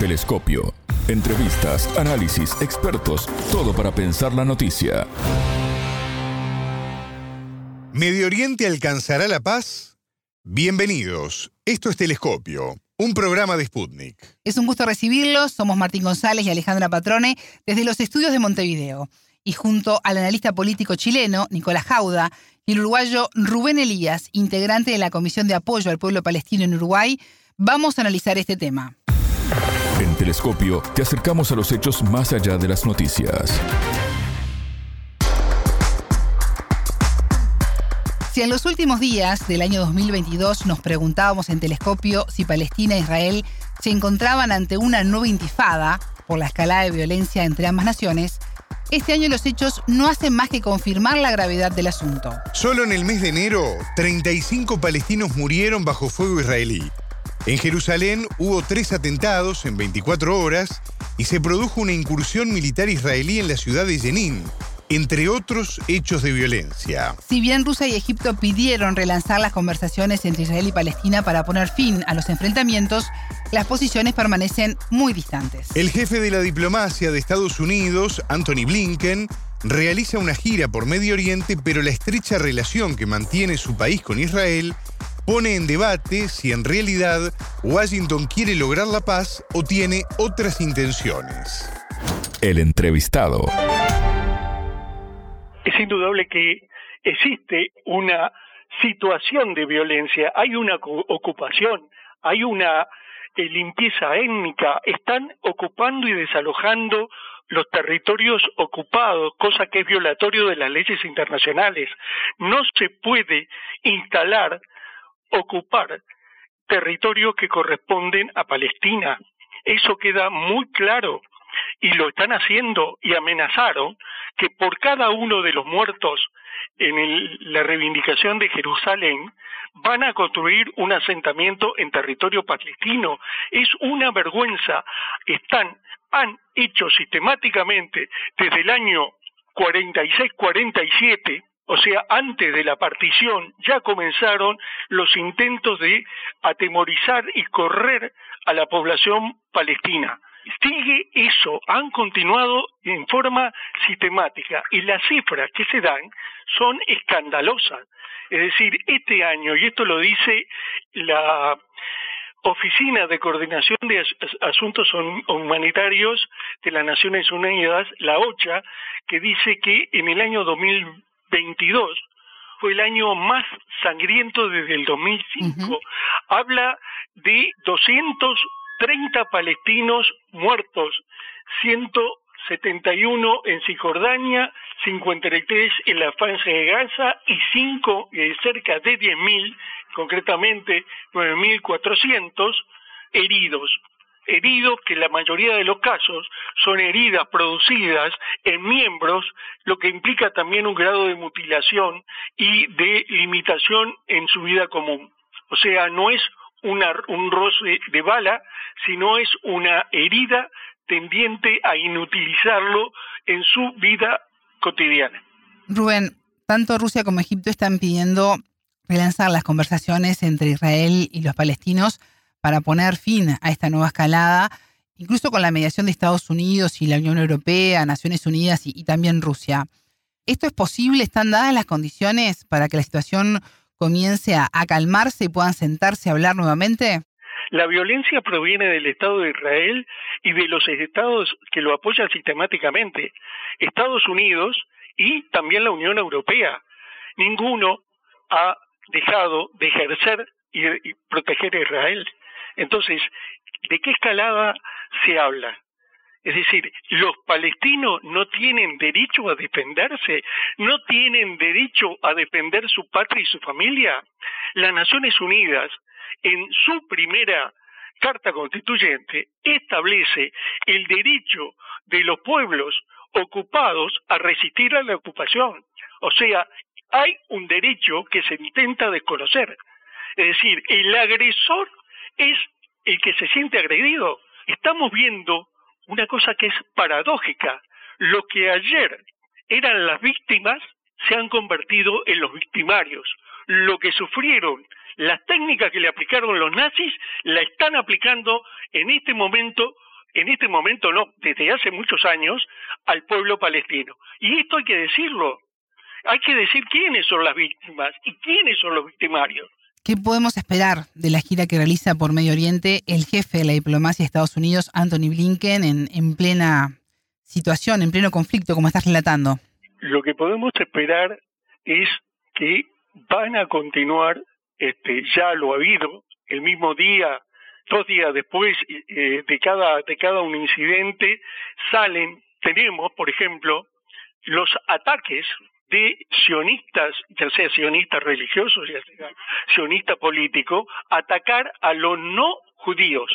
Telescopio. Entrevistas, análisis, expertos, todo para pensar la noticia. ¿Medio Oriente alcanzará la paz? Bienvenidos. Esto es Telescopio, un programa de Sputnik. Es un gusto recibirlos. Somos Martín González y Alejandra Patrone desde los estudios de Montevideo. Y junto al analista político chileno Nicolás Jauda y el uruguayo Rubén Elías, integrante de la Comisión de Apoyo al Pueblo Palestino en Uruguay, vamos a analizar este tema. En Telescopio te acercamos a los hechos más allá de las noticias. Si en los últimos días del año 2022 nos preguntábamos en Telescopio si Palestina e Israel se encontraban ante una nueva intifada por la escalada de violencia entre ambas naciones, este año los hechos no hacen más que confirmar la gravedad del asunto. Solo en el mes de enero, 35 palestinos murieron bajo fuego israelí. En Jerusalén hubo tres atentados en 24 horas y se produjo una incursión militar israelí en la ciudad de Jenin, entre otros hechos de violencia. Si bien Rusia y Egipto pidieron relanzar las conversaciones entre Israel y Palestina para poner fin a los enfrentamientos, las posiciones permanecen muy distantes. El jefe de la diplomacia de Estados Unidos, Anthony Blinken, realiza una gira por Medio Oriente, pero la estrecha relación que mantiene su país con Israel pone en debate si en realidad Washington quiere lograr la paz o tiene otras intenciones. El entrevistado es indudable que existe una situación de violencia, hay una ocupación, hay una eh, limpieza étnica, están ocupando y desalojando los territorios ocupados, cosa que es violatorio de las leyes internacionales. No se puede instalar, ocupar territorios que corresponden a Palestina. Eso queda muy claro y lo están haciendo y amenazaron que por cada uno de los muertos en la reivindicación de Jerusalén van a construir un asentamiento en territorio palestino. Es una vergüenza. Están, han hecho sistemáticamente desde el año 46-47 o sea, antes de la partición ya comenzaron los intentos de atemorizar y correr a la población palestina sigue eso, han continuado en forma sistemática y las cifras que se dan son escandalosas. Es decir, este año, y esto lo dice la Oficina de Coordinación de Asuntos Humanitarios de las Naciones Unidas, la OCHA, que dice que en el año 2022 fue el año más sangriento desde el 2005. Habla de 200 30 palestinos muertos, 171 en Cisjordania, 53 en la franja de Gaza y 5, eh, cerca de 10.000, concretamente 9.400 heridos. Heridos que la mayoría de los casos son heridas producidas en miembros, lo que implica también un grado de mutilación y de limitación en su vida común. O sea, no es un roce de bala, sino es una herida tendiente a inutilizarlo en su vida cotidiana. Rubén, tanto Rusia como Egipto están pidiendo relanzar las conversaciones entre Israel y los palestinos para poner fin a esta nueva escalada, incluso con la mediación de Estados Unidos y la Unión Europea, Naciones Unidas y, también Rusia. ¿Esto es posible? ¿Están dadas las condiciones para que la situación comience a, calmarse y puedan sentarse a hablar nuevamente? La violencia proviene del Estado de Israel y de los estados que lo apoyan sistemáticamente, Estados Unidos y también la Unión Europea. Ninguno ha dejado de ejercer y, y proteger a Israel. Entonces, ¿de qué escalada se habla? Es decir, los palestinos no tienen derecho a defenderse, no tienen derecho a defender su patria y su familia. Las Naciones Unidas, en su primera Carta Constituyente, establece el derecho de los pueblos ocupados a resistir a la ocupación. O sea, hay un derecho que se intenta desconocer. Es decir, el agresor es el que se siente agredido. Estamos viendo una cosa que es paradójica. Lo que ayer eran las víctimas se han convertido en los victimarios. Lo que sufrieron, las técnicas que le aplicaron los nazis, la están aplicando en este momento en este momento no, desde hace muchos años, al pueblo palestino. Y esto hay que decirlo. Hay que decir quiénes son las víctimas y quiénes son los victimarios. ¿Qué podemos esperar de la gira que realiza por Medio Oriente el jefe de la diplomacia de Estados Unidos, Anthony Blinken, en, en plena situación, en pleno conflicto, como estás relatando? Lo que podemos esperar es que van a continuar, este, ya lo ha habido, el mismo día dos días después eh, de cada de cada un incidente salen tenemos por ejemplo los ataques de sionistas, ya sea sionistas religiosos, ya sea sionista político, atacar a los no judíos.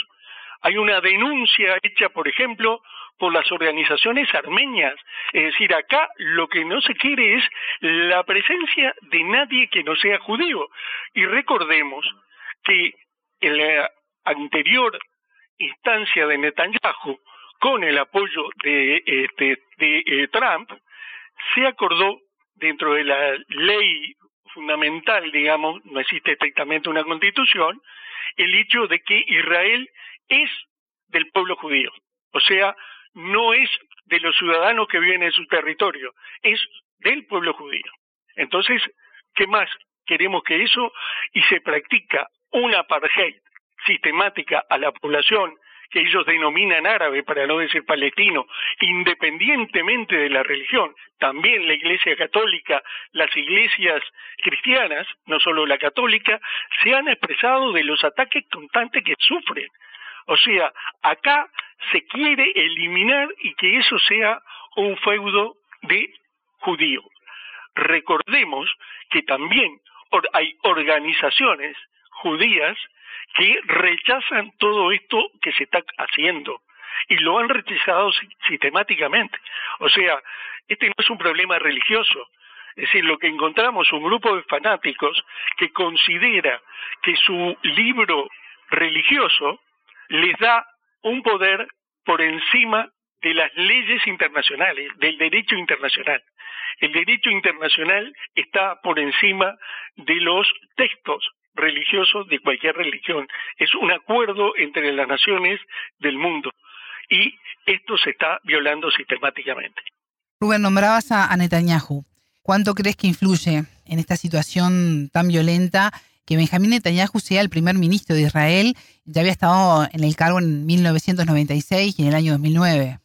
Hay una denuncia hecha, por ejemplo, por las organizaciones armenias. Es decir, acá lo que no se quiere es la presencia de nadie que no sea judío. Y recordemos que en la anterior instancia de Netanyahu, con el apoyo de, este, de eh, Trump, se acordó dentro de la ley fundamental, digamos, no existe estrictamente una constitución, el hecho de que Israel es del pueblo judío. O sea, no es de los ciudadanos que viven en su territorio, es del pueblo judío. Entonces, ¿qué más? Queremos que eso y se practica una apartheid sistemática a la población que ellos denominan árabe, para no decir palestino, independientemente de la religión, también la Iglesia Católica, las iglesias cristianas, no solo la católica, se han expresado de los ataques constantes que sufren. O sea, acá se quiere eliminar y que eso sea un feudo de judío. Recordemos que también hay organizaciones judías que rechazan todo esto que se está haciendo y lo han rechazado sistemáticamente. O sea, este no es un problema religioso. Es decir, lo que encontramos un grupo de fanáticos que considera que su libro religioso les da un poder por encima de las leyes internacionales, del derecho internacional. El derecho internacional está por encima de los textos religiosos de cualquier religión. Es un acuerdo entre las naciones del mundo y esto se está violando sistemáticamente. Rubén, nombrabas a Netanyahu. ¿Cuánto crees que influye en esta situación tan violenta que Benjamín Netanyahu sea el primer ministro de Israel? Ya había estado en el cargo en 1996 y en el año 2009.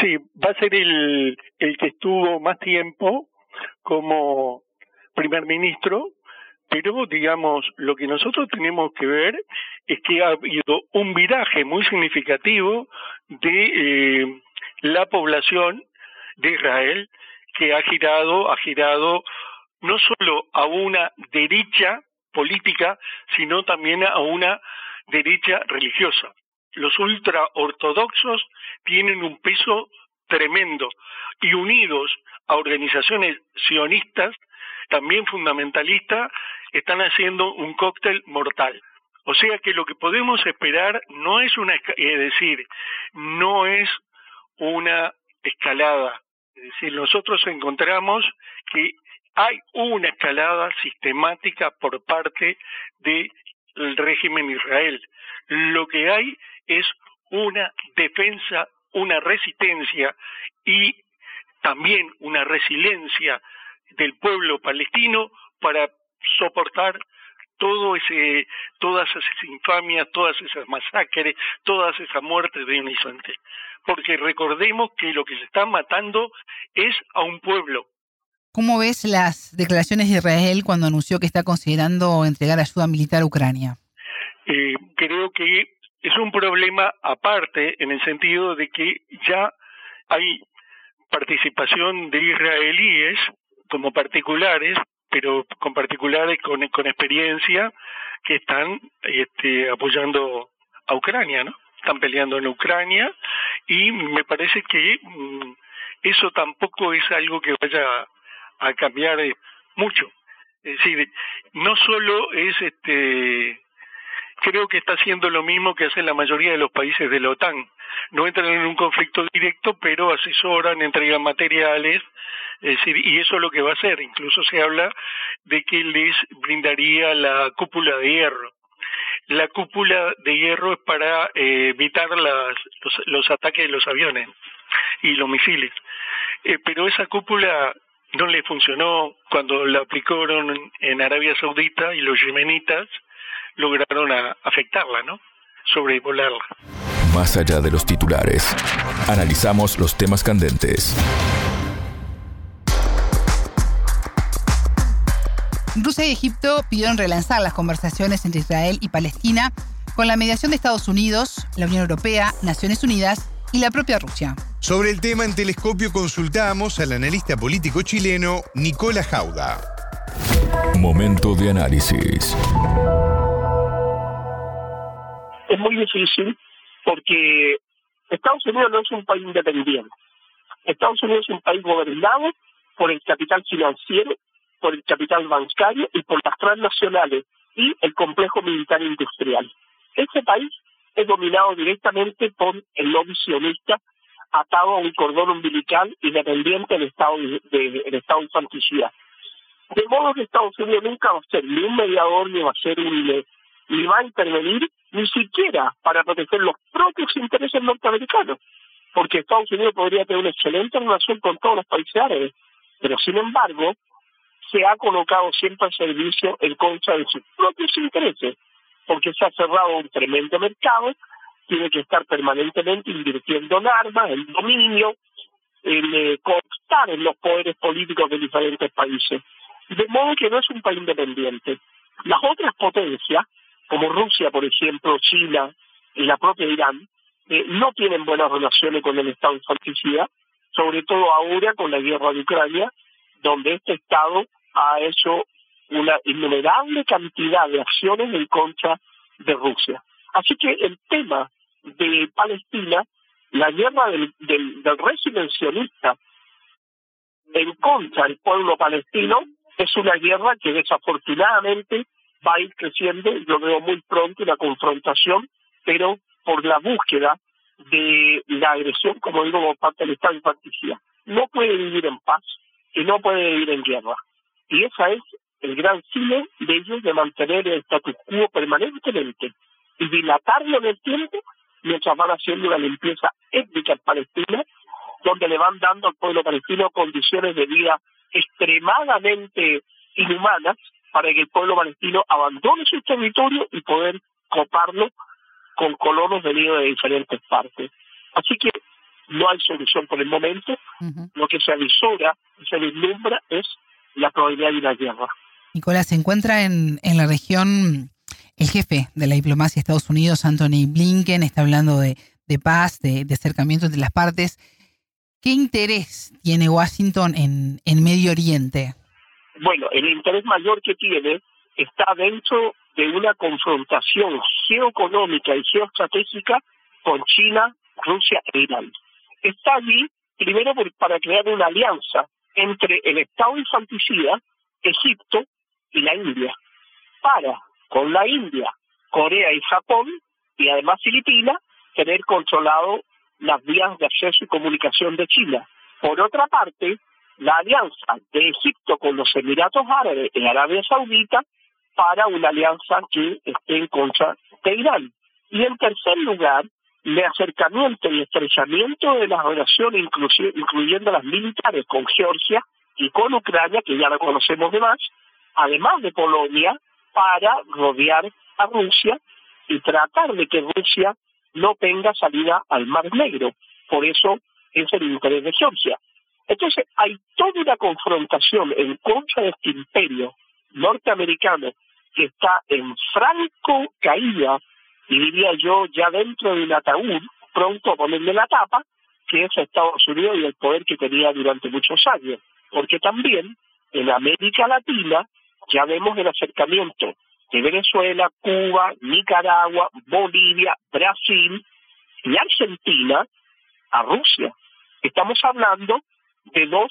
Sí, va a ser el, el que estuvo más tiempo como primer ministro pero digamos, lo que nosotros tenemos que ver es que ha habido un viraje muy significativo de eh, la población de Israel que ha girado, ha girado no solo a una derecha política, sino también a una derecha religiosa. Los ultraortodoxos tienen un peso tremendo y unidos a organizaciones sionistas, también fundamentalistas, están haciendo un cóctel mortal. O sea que lo que podemos esperar no es una, es decir, no es una escalada. Es decir, nosotros encontramos que hay una escalada sistemática por parte del régimen Israel. Lo que hay es una defensa, una resistencia y también una resiliencia del pueblo palestino para soportar todo ese, todas esas infamias, todas esas masacres, todas esas muertes de inocentes. Porque recordemos que lo que se está matando es a un pueblo. ¿Cómo ves las declaraciones de Israel cuando anunció que está considerando entregar ayuda militar a Ucrania? Eh, creo que es un problema aparte en el sentido de que ya hay participación de israelíes como particulares pero con particulares con, con experiencia que están este, apoyando a Ucrania, ¿no? Están peleando en Ucrania y me parece que mm, eso tampoco es algo que vaya a cambiar eh, mucho. Es decir, no solo es este creo que está haciendo lo mismo que hacen la mayoría de los países de la OTAN. No entran en un conflicto directo, pero asesoran, entregan materiales, es decir, y eso es lo que va a hacer. Incluso se habla de que les brindaría la cúpula de hierro. la cúpula de hierro es para eh, evitar los, ataques de los aviones y los misiles. Eh, pero esa cúpula no le funcionó cuando la aplicaron en Arabia Saudita y los yemenitas lograron afectarla, ¿no? Sobrevolarla. Más allá de los titulares, analizamos los temas candentes. Rusia y Egipto pidieron relanzar las conversaciones entre Israel y Palestina con la mediación de Estados Unidos, la Unión Europea, Naciones Unidas y la propia Rusia. Sobre el tema en telescopio consultamos al analista político chileno Nicola Jauda. Momento de análisis. Es muy difícil porque Estados Unidos no es un país independiente. Estados Unidos es un país gobernado por el capital financiero por el capital bancario y por las transnacionales y el complejo militar industrial. Este país es dominado directamente por el lobby sionista atado a un cordón umbilical y dependiente del Estado de, del Estado infanticida. De modo que Estados Unidos nunca va a ser ni un mediador, ni va a ser un ni va a intervenir ni siquiera para proteger los propios intereses norteamericanos, porque Estados Unidos podría tener una excelente relación con todos los países árabes, pero sin embargo se ha colocado siempre al servicio en contra de sus propios intereses, porque se ha cerrado un tremendo mercado, tiene que estar permanentemente invirtiendo en armas, en dominio, en eh, constar en los poderes políticos de diferentes países. De modo que no es un país independiente. Las otras potencias, como Rusia, por ejemplo, China y la propia Irán, eh, no tienen buenas relaciones con el Estado infanticida, sobre todo ahora con la guerra de Ucrania, donde este Estado ha hecho una innumerable cantidad de acciones en contra de Rusia. Así que el tema de Palestina, la guerra del, del, régimen sionista en contra del pueblo palestino, es una guerra que desafortunadamente va a ir creciendo, yo veo muy pronto una confrontación, pero por la búsqueda de la agresión, como digo, por parte del Estado infanticida. No puede vivir en paz y no puede vivir en guerra. Y esa es el gran cine de ellos de mantener el status quo permanentemente y dilatarlo en el tiempo mientras van haciendo una limpieza étnica en Palestina, donde le van dando al pueblo palestino condiciones de vida extremadamente inhumanas para que el pueblo palestino abandone su territorio y poder coparlo con colonos venidos de diferentes partes. Así que no hay solución por el momento. Lo que se avisora y se vislumbra es la probabilidad de una guerra. Nicolás, se encuentra en, en la región el jefe de la diplomacia de Estados Unidos, Anthony Blinken, está hablando de, de paz, de, de, acercamiento entre las partes. ¿Qué interés tiene Washington en, en Medio Oriente? Bueno, el interés mayor que tiene está dentro de una confrontación geoeconómica y geoestratégica con China, Rusia e Irán. Está allí, primero, para crear una alianza entre el Estado infanticida, Egipto y la India, para, con la India, Corea y Japón, y además Filipinas, tener controlado las vías de acceso y comunicación de China. Por otra parte, la alianza de Egipto con los Emiratos Árabes y Arabia Saudita para una alianza que esté en contra de Irán. Y en tercer lugar, de acercamiento y estrechamiento de las relaciones, incluyendo las militares con Georgia y con Ucrania, que ya la conocemos de más, además de Polonia, para rodear a Rusia y tratar de que Rusia no tenga salida al Mar Negro. Por eso es el interés de Georgia. Entonces hay toda una confrontación en contra de este imperio norteamericano que está en franco caída y diría yo ya dentro de un ataúd, pronto ponerle la tapa, que es Estados Unidos y el poder que tenía durante muchos años. Porque también en América Latina ya vemos el acercamiento de Venezuela, Cuba, Nicaragua, Bolivia, Brasil y Argentina a Rusia. Estamos hablando de dos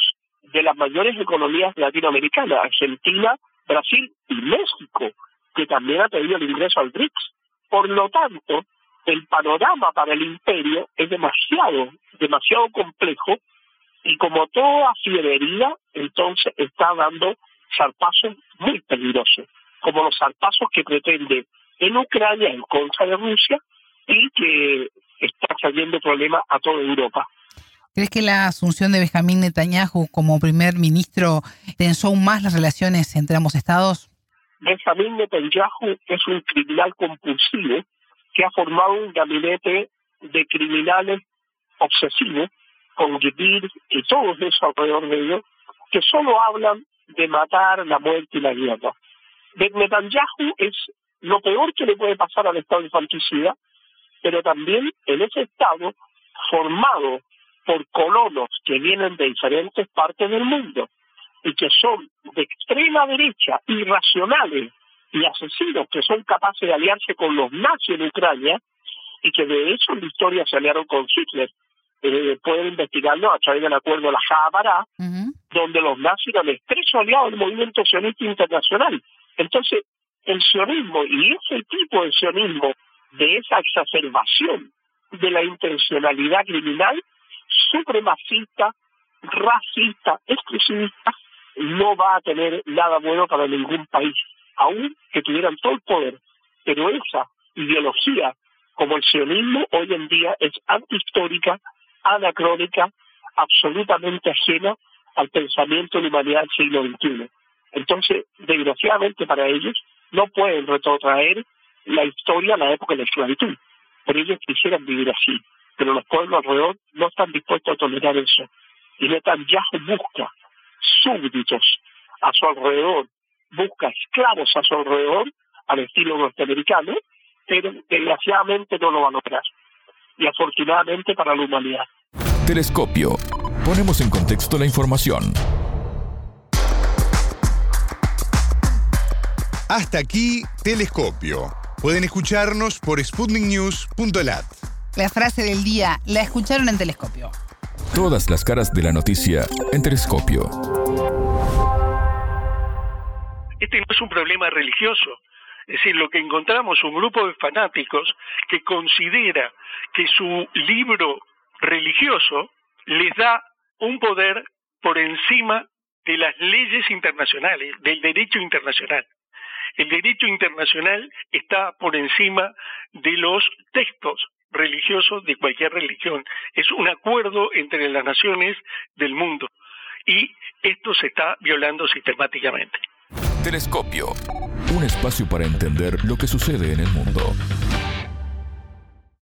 de las mayores economías latinoamericanas, Argentina, Brasil y México, que también ha pedido el ingreso al BRICS. Por lo tanto, el panorama para el imperio es demasiado, demasiado complejo y como toda fiebrería, entonces está dando zarpazos muy peligrosos, como los zarpazos que pretende en Ucrania en contra de Rusia y que está trayendo problemas a toda Europa. ¿Crees que la asunción de Benjamín Netanyahu como primer ministro tensó aún más las relaciones entre ambos estados? Benjamín Netanyahu es un criminal compulsivo que ha formado un gabinete de criminales obsesivos con Gibir y todos esos alrededor de ellos, que solo hablan de matar, la muerte y la guerra. Netanyahu es lo peor que le puede pasar al Estado infanticida, pero también en ese Estado formado por colonos que vienen de diferentes partes del mundo y que son de extrema derecha, irracionales y asesinos que son capaces de aliarse con los nazis en Ucrania y que de eso en la historia se aliaron con Hitler. Eh, pueden investigarlo a través del acuerdo de la Jabara, donde los nazis eran estrecho aliados del movimiento sionista internacional. Entonces, el sionismo y ese tipo de sionismo, de esa exacerbación de la intencionalidad criminal, supremacista, racista, exclusivista, no va a tener nada bueno para ningún país, aun que tuvieran todo el poder. Pero esa ideología, como el sionismo, hoy en día es antihistórica, anacrónica, absolutamente ajena al pensamiento de la humanidad del siglo XXI. Entonces, desgraciadamente para ellos, no pueden retrotraer la historia a la época de la esclavitud. Pero ellos quisieran vivir así. Pero los pueblos alrededor no están dispuestos a tolerar eso. Y Netanyahu busca súbditos a su alrededor, busca esclavos a su alrededor, al estilo norteamericano, pero desgraciadamente no lo va a lograr. Y afortunadamente para la humanidad. Telescopio. Ponemos en contexto la información. Hasta aquí, Telescopio. Pueden escucharnos por sputniknews.lat. La frase del día la escucharon en Telescopio. Todas las caras de la noticia en Telescopio. Este no es un problema religioso. Es decir, lo que encontramos un grupo de fanáticos que considera que su libro religioso les da un poder por encima de las leyes internacionales, del derecho internacional. El derecho internacional está por encima de los textos religiosos de cualquier religión. Es un acuerdo entre las naciones del mundo y esto se está violando sistemáticamente. Telescopio. Un espacio para entender lo que sucede en el mundo.